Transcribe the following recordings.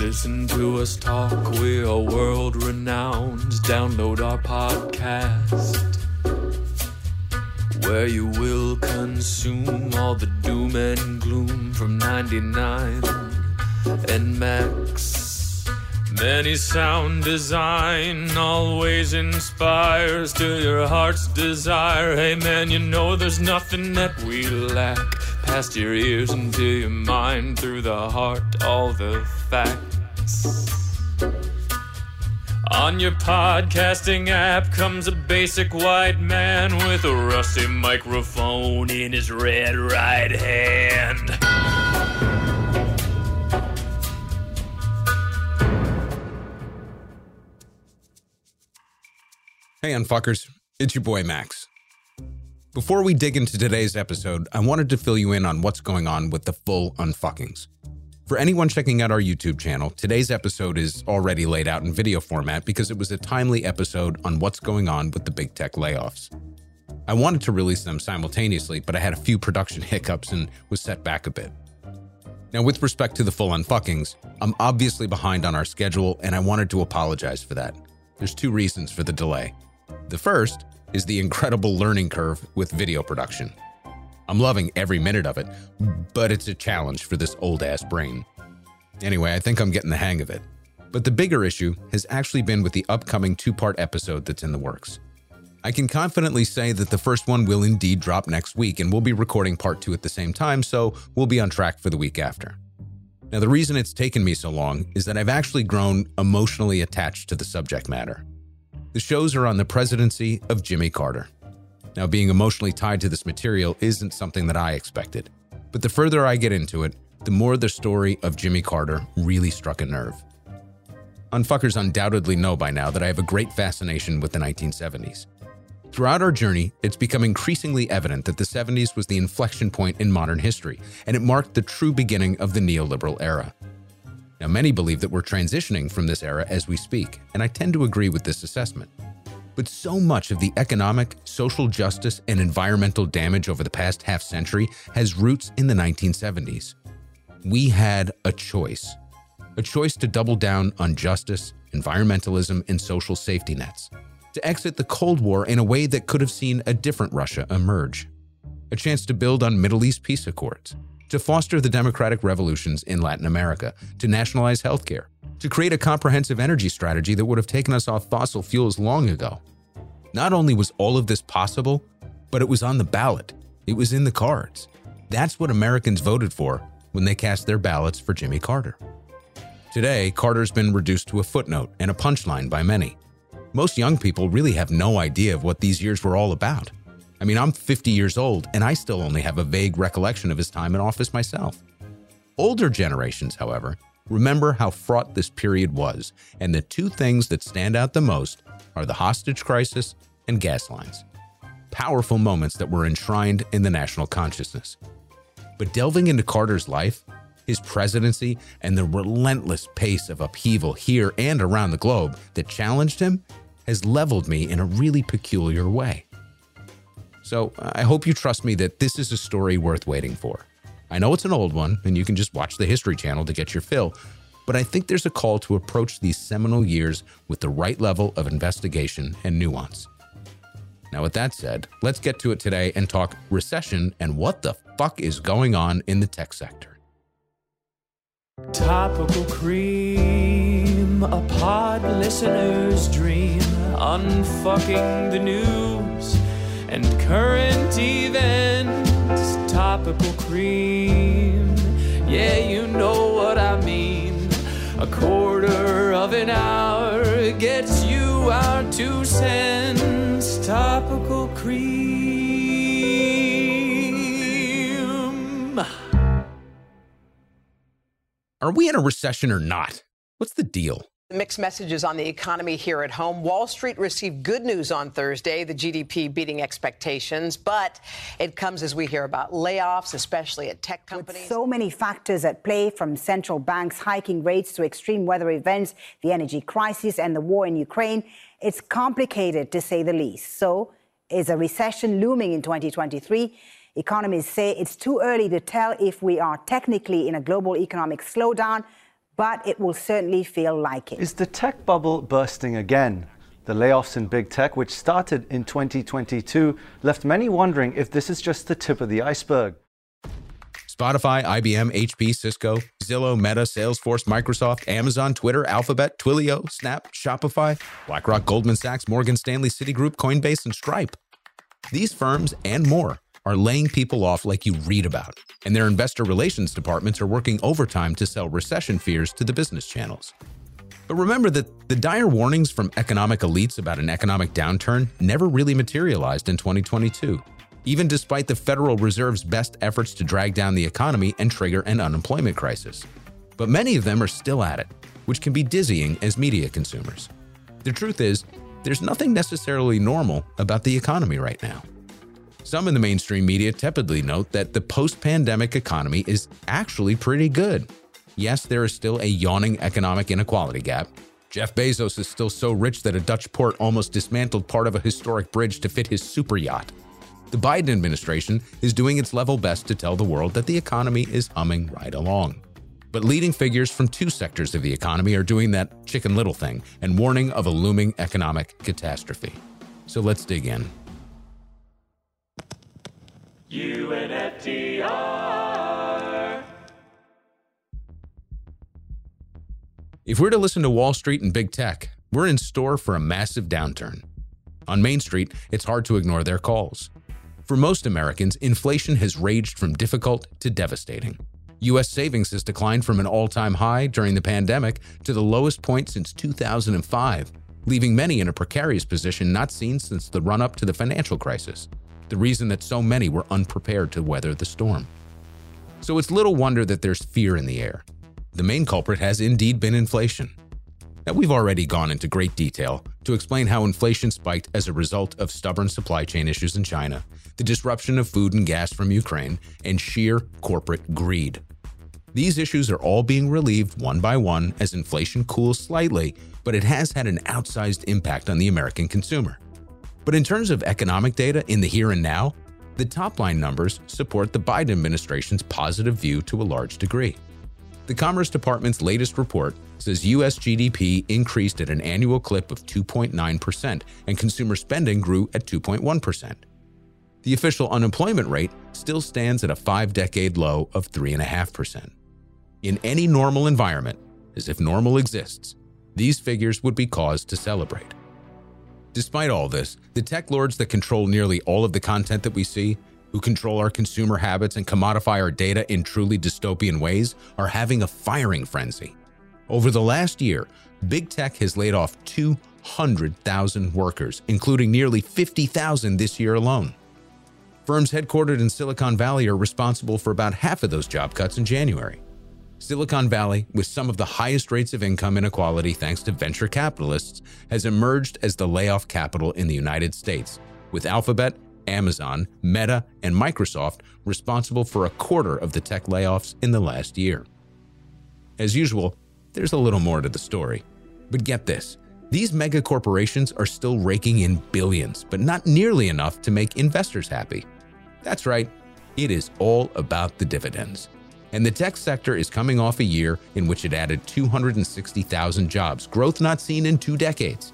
listen to us talk. We are world renowned. Download our podcast where you will consume all the doom and gloom from 99 and Max. Many sound design always inspires to your heart's desire. Hey man, you know there's nothing that we lack. Past your ears into your mind, through the heart, all the facts. On your podcasting app comes a basic white man with a rusty microphone in his red right hand. Hey, unfuckers. It's your boy Max. Before we dig into today's episode, I wanted to fill you in on what's going on with the full unfuckings. For anyone checking out our YouTube channel, today's episode is already laid out in video format because it was a timely episode on what's going on with the big tech layoffs. I wanted to release them simultaneously, but I had a few production hiccups and was set back a bit. Now, with respect to the full unfuckings, I'm obviously behind on our schedule and I wanted to apologize for that. There's two reasons for the delay. The first is the incredible learning curve with video production. I'm loving every minute of it, but it's a challenge for this old ass brain. Anyway, I think I'm getting the hang of it. But the bigger issue has actually been with the upcoming two part episode that's in the works. I can confidently say that the first one will indeed drop next week, and we'll be recording part two at the same time, so we'll be on track for the week after. Now, the reason it's taken me so long is that I've actually grown emotionally attached to the subject matter. The shows are on the presidency of Jimmy Carter. Now, being emotionally tied to this material isn't something that I expected, but the further I get into it, the more the story of Jimmy Carter really struck a nerve. Unfuckers undoubtedly know by now that I have a great fascination with the 1970s. Throughout our journey, it's become increasingly evident that the 70s was the inflection point in modern history, and it marked the true beginning of the neoliberal era. Now, many believe that we're transitioning from this era as we speak, and I tend to agree with this assessment. But so much of the economic, social justice, and environmental damage over the past half century has roots in the 1970s. We had a choice a choice to double down on justice, environmentalism, and social safety nets, to exit the Cold War in a way that could have seen a different Russia emerge, a chance to build on Middle East peace accords, to foster the democratic revolutions in Latin America, to nationalize healthcare, to create a comprehensive energy strategy that would have taken us off fossil fuels long ago. Not only was all of this possible, but it was on the ballot. It was in the cards. That's what Americans voted for when they cast their ballots for Jimmy Carter. Today, Carter's been reduced to a footnote and a punchline by many. Most young people really have no idea of what these years were all about. I mean, I'm 50 years old and I still only have a vague recollection of his time in office myself. Older generations, however, remember how fraught this period was, and the two things that stand out the most are the hostage crisis and gas lines. Powerful moments that were enshrined in the national consciousness. But delving into Carter's life, his presidency, and the relentless pace of upheaval here and around the globe that challenged him has leveled me in a really peculiar way. So I hope you trust me that this is a story worth waiting for. I know it's an old one, and you can just watch the History Channel to get your fill, but I think there's a call to approach these seminal years with the right level of investigation and nuance. Now, with that said, let's get to it today and talk recession and what the fuck is going on in the tech sector. Topical cream, a pod listener's dream, unfucking the news and current events. Topical cream, yeah, you know what I mean. A quarter of an hour gets you our two cents. Topical cream. Are we in a recession or not? What's the deal? Mixed messages on the economy here at home. Wall Street received good news on Thursday, the GDP beating expectations, but it comes as we hear about layoffs, especially at tech companies. With so many factors at play, from central banks hiking rates to extreme weather events, the energy crisis, and the war in Ukraine, it's complicated to say the least. So, is a recession looming in 2023? Economists say it's too early to tell if we are technically in a global economic slowdown but it will certainly feel like it. Is the tech bubble bursting again? The layoffs in big tech, which started in 2022, left many wondering if this is just the tip of the iceberg. Spotify, IBM, HP, Cisco, Zillow, Meta, Salesforce, Microsoft, Amazon, Twitter, Alphabet, Twilio, Snap, Shopify, BlackRock, Goldman Sachs, Morgan Stanley, Citigroup, Coinbase, and Stripe. These firms and more are laying people off like you read about, and their investor relations departments are working overtime to sell recession fears to the business channels. But remember that the dire warnings from economic elites about an economic downturn never really materialized in 2022 even despite the Federal Reserve's best efforts to drag down the economy and trigger an unemployment crisis. But many of them are still at it, which can be dizzying as media consumers. The truth is, there's nothing necessarily normal about the economy right now. Some in the mainstream media tepidly note that the post pandemic economy is actually pretty good. Yes, there is still a yawning economic inequality gap. Jeff Bezos is still so rich that a Dutch port almost dismantled part of a historic bridge to fit his super yacht. The Biden administration is doing its level best to tell the world that the economy is humming right along. But leading figures from two sectors of the economy are doing that chicken little thing and warning of a looming economic catastrophe. So let's dig in. If we're to listen to Wall Street and big tech, we're in store for a massive downturn. On Main Street, it's hard to ignore their calls. For most Americans, inflation has raged from difficult to devastating. U.S. savings has declined from an all time high during the pandemic to the lowest point since 2005, leaving many in a precarious position not seen since the run up to the financial crisis, the reason that so many were unprepared to weather the storm. So it's little wonder that there's fear in the air. The main culprit has indeed been inflation. Now, we've already gone into great detail to explain how inflation spiked as a result of stubborn supply chain issues in China, the disruption of food and gas from Ukraine, and sheer corporate greed. These issues are all being relieved one by one as inflation cools slightly, but it has had an outsized impact on the American consumer. But in terms of economic data in the here and now, the top line numbers support the Biden administration's positive view to a large degree. The Commerce Department's latest report says U.S. GDP increased at an annual clip of 2.9%, and consumer spending grew at 2.1%. The official unemployment rate still stands at a five decade low of 3.5%. In any normal environment, as if normal exists, these figures would be cause to celebrate. Despite all this, the tech lords that control nearly all of the content that we see who control our consumer habits and commodify our data in truly dystopian ways, are having a firing frenzy. Over the last year, big tech has laid off 200,000 workers, including nearly 50,000 this year alone. Firms headquartered in Silicon Valley are responsible for about half of those job cuts in January. Silicon Valley, with some of the highest rates of income inequality thanks to venture capitalists, has emerged as the layoff capital in the United States, with Alphabet Amazon, Meta, and Microsoft responsible for a quarter of the tech layoffs in the last year. As usual, there's a little more to the story. But get this these mega corporations are still raking in billions, but not nearly enough to make investors happy. That's right, it is all about the dividends. And the tech sector is coming off a year in which it added 260,000 jobs, growth not seen in two decades.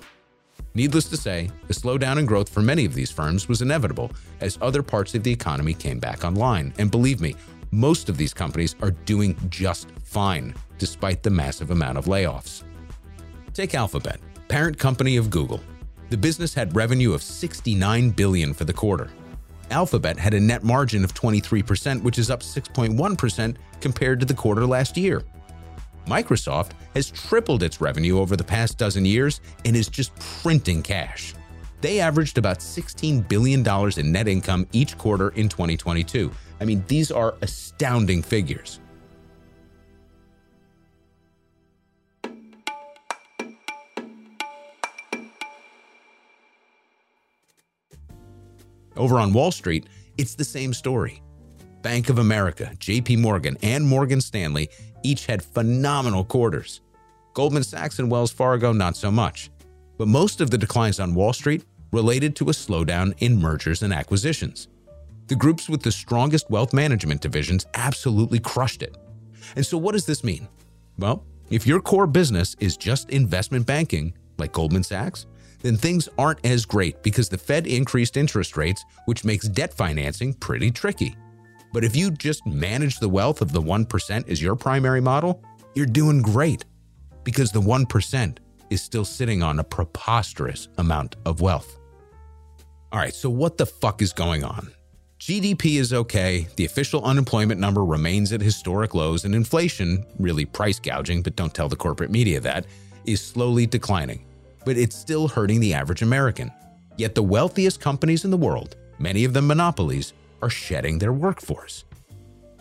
Needless to say, the slowdown in growth for many of these firms was inevitable as other parts of the economy came back online. And believe me, most of these companies are doing just fine despite the massive amount of layoffs. Take Alphabet, parent company of Google. The business had revenue of 69 billion for the quarter. Alphabet had a net margin of 23%, which is up 6.1% compared to the quarter last year. Microsoft has tripled its revenue over the past dozen years and is just printing cash. They averaged about $16 billion in net income each quarter in 2022. I mean, these are astounding figures. Over on Wall Street, it's the same story. Bank of America, JP Morgan, and Morgan Stanley each had phenomenal quarters. Goldman Sachs and Wells Fargo, not so much. But most of the declines on Wall Street related to a slowdown in mergers and acquisitions. The groups with the strongest wealth management divisions absolutely crushed it. And so, what does this mean? Well, If your core business is just investment banking, like Goldman Sachs, then things aren't as great because the Fed increased interest rates, which makes debt financing pretty tricky. But if you just manage the wealth of the 1% as your primary model, you're doing great because the 1% is still sitting on a preposterous amount of wealth. All right, so what the fuck is going on? GDP is okay, the official unemployment number remains at historic lows, and inflation, really price gouging, but don't tell the corporate media that, is slowly declining. But it's still hurting the average American. Yet the wealthiest companies in the world, many of them monopolies, are shedding their workforce.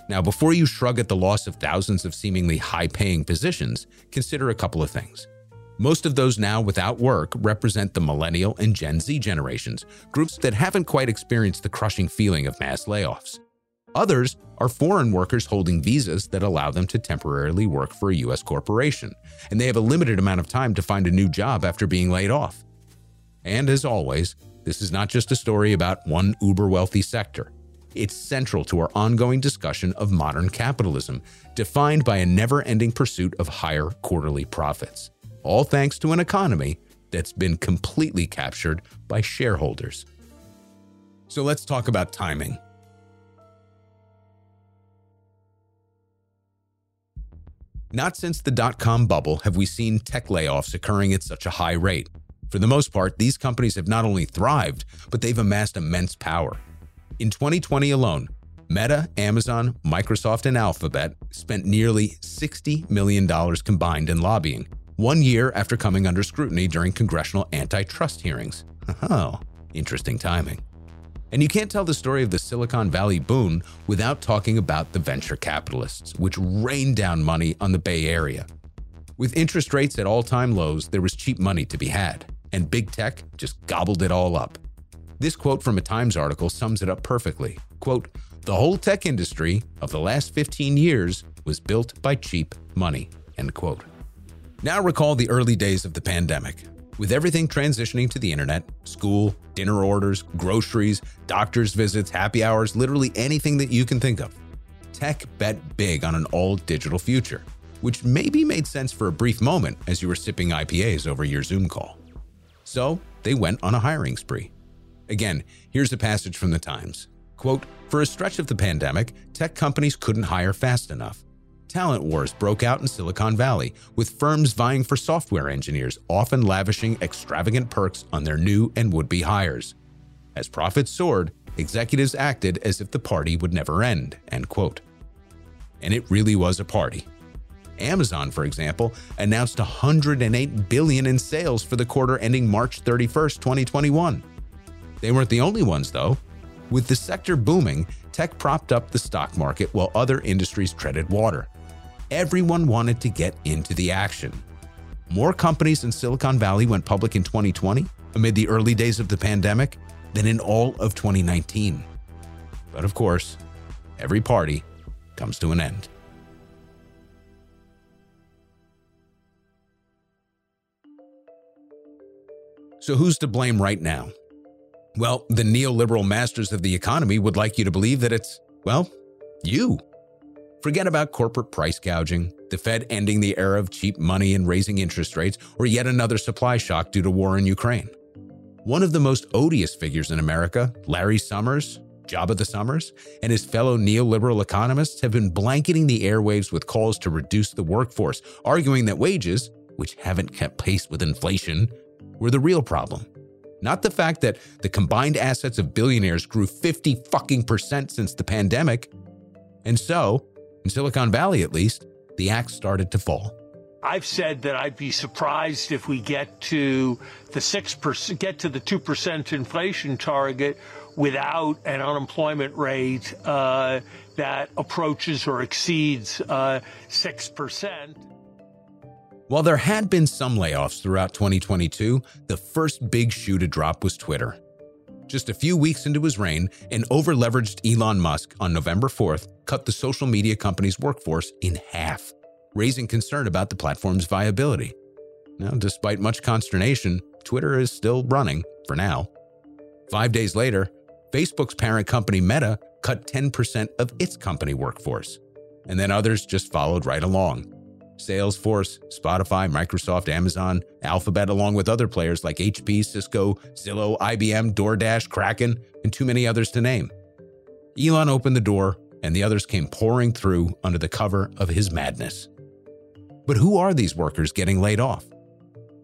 Now, before you shrug at the loss of thousands of seemingly high paying positions, consider a couple of things. Most of those now without work represent the millennial and Gen Z generations, groups that haven't quite experienced the crushing feeling of mass layoffs. Others are foreign workers holding visas that allow them to temporarily work for a U.S. corporation, and they have a limited amount of time to find a new job after being laid off. And as always, this is not just a story about one uber wealthy sector. It's central to our ongoing discussion of modern capitalism, defined by a never ending pursuit of higher quarterly profits all thanks to an economy that's been completely captured by shareholders. So let's talk about timing. Not since the dot com bubble have we seen tech layoffs occurring at such a high rate. For the most part, these companies have not only thrived, but they've amassed immense power. In 2020 alone, Meta, Amazon, Microsoft, and Alphabet spent nearly $60 million combined in lobbying, one year after coming under scrutiny during congressional antitrust hearings. Oh, interesting timing. And you can't tell the story of the Silicon Valley boon without talking about the venture capitalists, which rained down money on the Bay Area. With interest rates at all time lows, there was cheap money to be had, and big tech just gobbled it all up. This quote from a Times article sums it up perfectly. Quote, the whole tech industry of the last 15 years was built by cheap money, end quote. Now recall the early days of the pandemic. With everything transitioning to the internet, school, dinner orders, groceries, doctor's visits, happy hours, literally anything that you can think of. Tech bet big on an all digital future, which maybe made sense for a brief moment as you were sipping IPAs over your Zoom call. So they went on a hiring spree. Again, here's a passage from the Times. Quote, for a stretch of the pandemic, tech companies couldn't hire fast enough talent wars broke out in Silicon Valley, with firms vying for software engineers, often lavishing extravagant perks on their new and would be hires. As profits soared, executives acted as if the party would never end. End quote. And it really was a party. Amazon, for example, announced 108 billion in sales for the quarter ending March 31st, 2021. They weren't the only ones though. With the sector booming, tech propped up the stock market while other industries treaded water everyone wanted to get into the action. More companies in Silicon Valley went public in 2020, amid the early days of the pandemic, than in all of 2019. But of course, every party comes to an end. So, who's to blame right now? Well, the neoliberal masters of the economy would like you to believe that it's, well, you. Forget about corporate price gouging, the Fed ending the era of cheap money and raising interest rates, or yet another supply shock due to war in Ukraine. One of the most odious figures in America, Larry Summers, Jabba the Summers, and his fellow neoliberal economists have been blanketing the airwaves with calls to reduce the workforce, arguing that wages, which haven't kept pace with inflation, were the real problem. Not the fact that the combined assets of billionaires grew 50 fucking percent since the pandemic. And so, in Silicon Valley, at least, the axe started to fall. I've said that I'd be surprised if we get to the six percent, get to the two percent inflation target without an unemployment rate uh, that approaches or exceeds uh, six uh, percent. While there had been some layoffs throughout 2022, the first big shoe to drop was Twitter. Just a few weeks into his reign, an overleveraged Elon Musk on November 4th cut the social media company's workforce in half, raising concern about the platform's viability. Now, despite much consternation, Twitter is still running for now. Five days later, Facebook's parent company Meta cut 10% of its company workforce, and then others just followed right along. Salesforce, Spotify, Microsoft, Amazon, Alphabet, along with other players like HP, Cisco, Zillow, IBM, DoorDash, Kraken, and too many others to name. Elon opened the door, and the others came pouring through under the cover of his madness. But who are these workers getting laid off?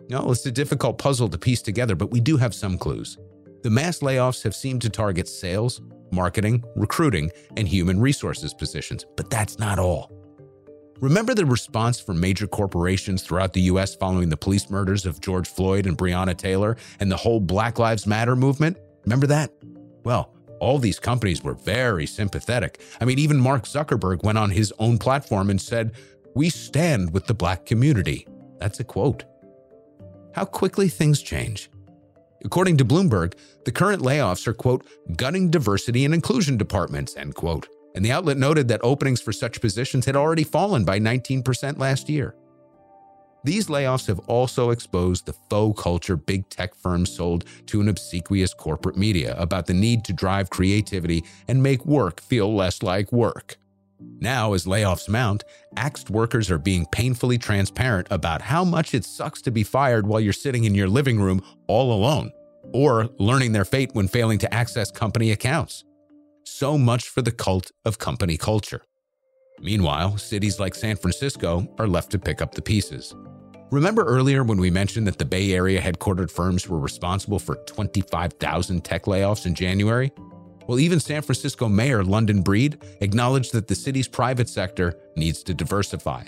No, it's a difficult puzzle to piece together, but we do have some clues. The mass layoffs have seemed to target sales, marketing, recruiting, and human resources positions, but that's not all. Remember the response from major corporations throughout the US following the police murders of George Floyd and Breonna Taylor and the whole Black Lives Matter movement? Remember that? Well, all these companies were very sympathetic. I mean, even Mark Zuckerberg went on his own platform and said, We stand with the black community. That's a quote. How quickly things change. According to Bloomberg, the current layoffs are, quote, gutting diversity and inclusion departments, end quote. And the outlet noted that openings for such positions had already fallen by 19% last year. These layoffs have also exposed the faux culture big tech firms sold to an obsequious corporate media about the need to drive creativity and make work feel less like work. Now, as layoffs mount, axed workers are being painfully transparent about how much it sucks to be fired while you're sitting in your living room all alone, or learning their fate when failing to access company accounts. So much for the cult of company culture. Meanwhile, cities like San Francisco are left to pick up the pieces. Remember earlier when we mentioned that the Bay Area headquartered firms were responsible for 25,000 tech layoffs in January? Well, even San Francisco Mayor London Breed acknowledged that the city's private sector needs to diversify.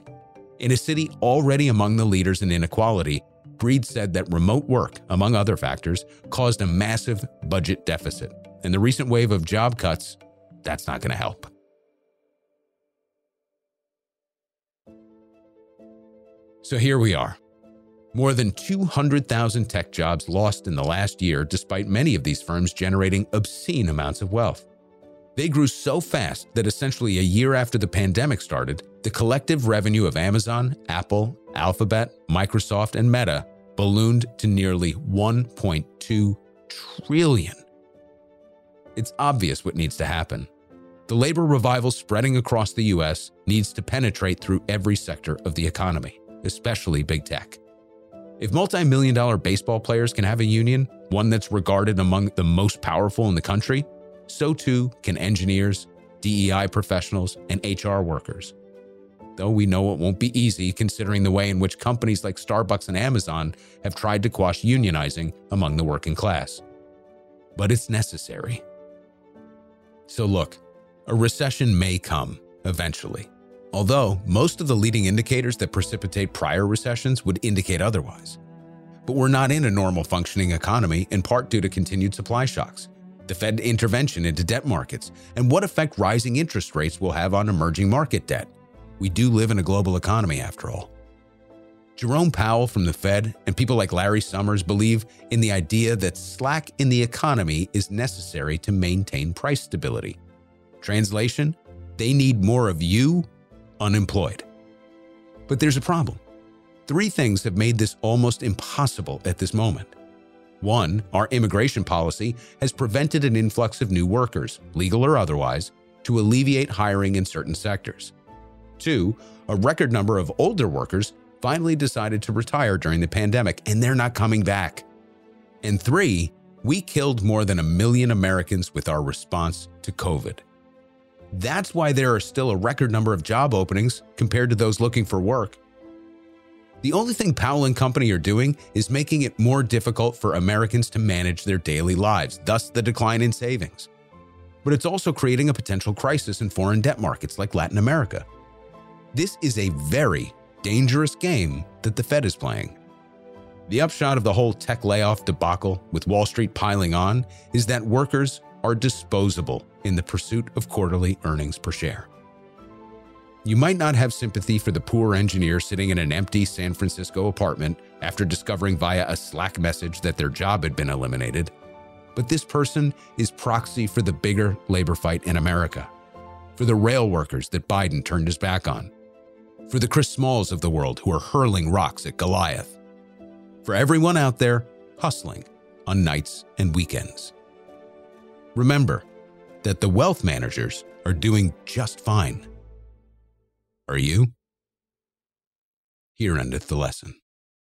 In a city already among the leaders in inequality, Breed said that remote work, among other factors, caused a massive budget deficit. And the recent wave of job cuts, that's not going to help. So here we are. More than 200,000 tech jobs lost in the last year, despite many of these firms generating obscene amounts of wealth. They grew so fast that essentially a year after the pandemic started, the collective revenue of Amazon, Apple, Alphabet, Microsoft, and Meta ballooned to nearly 1.2 trillion. It's obvious what needs to happen. The labor revival spreading across the US needs to penetrate through every sector of the economy, especially big tech. If multi million dollar baseball players can have a union, one that's regarded among the most powerful in the country, so too can engineers, DEI professionals, and HR workers. Though we know it won't be easy considering the way in which companies like Starbucks and Amazon have tried to quash unionizing among the working class. But it's necessary. So, look, a recession may come eventually. Although most of the leading indicators that precipitate prior recessions would indicate otherwise. But we're not in a normal functioning economy, in part due to continued supply shocks, the Fed intervention into debt markets, and what effect rising interest rates will have on emerging market debt. We do live in a global economy, after all. Jerome Powell from the Fed and people like Larry Summers believe in the idea that slack in the economy is necessary to maintain price stability. Translation they need more of you unemployed. But there's a problem. Three things have made this almost impossible at this moment. One, our immigration policy has prevented an influx of new workers, legal or otherwise, to alleviate hiring in certain sectors. Two, a record number of older workers finally decided to retire during the pandemic and they're not coming back. And three, we killed more than a million Americans with our response to COVID. That's why there are still a record number of job openings compared to those looking for work. The only thing Powell and company are doing is making it more difficult for Americans to manage their daily lives, thus the decline in savings. But it's also creating a potential crisis in foreign debt markets like Latin America. This is a very dangerous game that the Fed is playing. The upshot of the whole tech layoff debacle, with Wall Street piling on, is that workers are disposable in the pursuit of quarterly earnings per share. You might not have sympathy for the poor engineer sitting in an empty San Francisco apartment after discovering via a Slack message that their job had been eliminated, but this person is proxy for the bigger labor fight in America, for the rail workers that Biden turned his back on, for the Chris Smalls of the world who are hurling rocks at Goliath, for everyone out there hustling on nights and weekends. Remember that the wealth managers are doing just fine. Are you? Here endeth the lesson.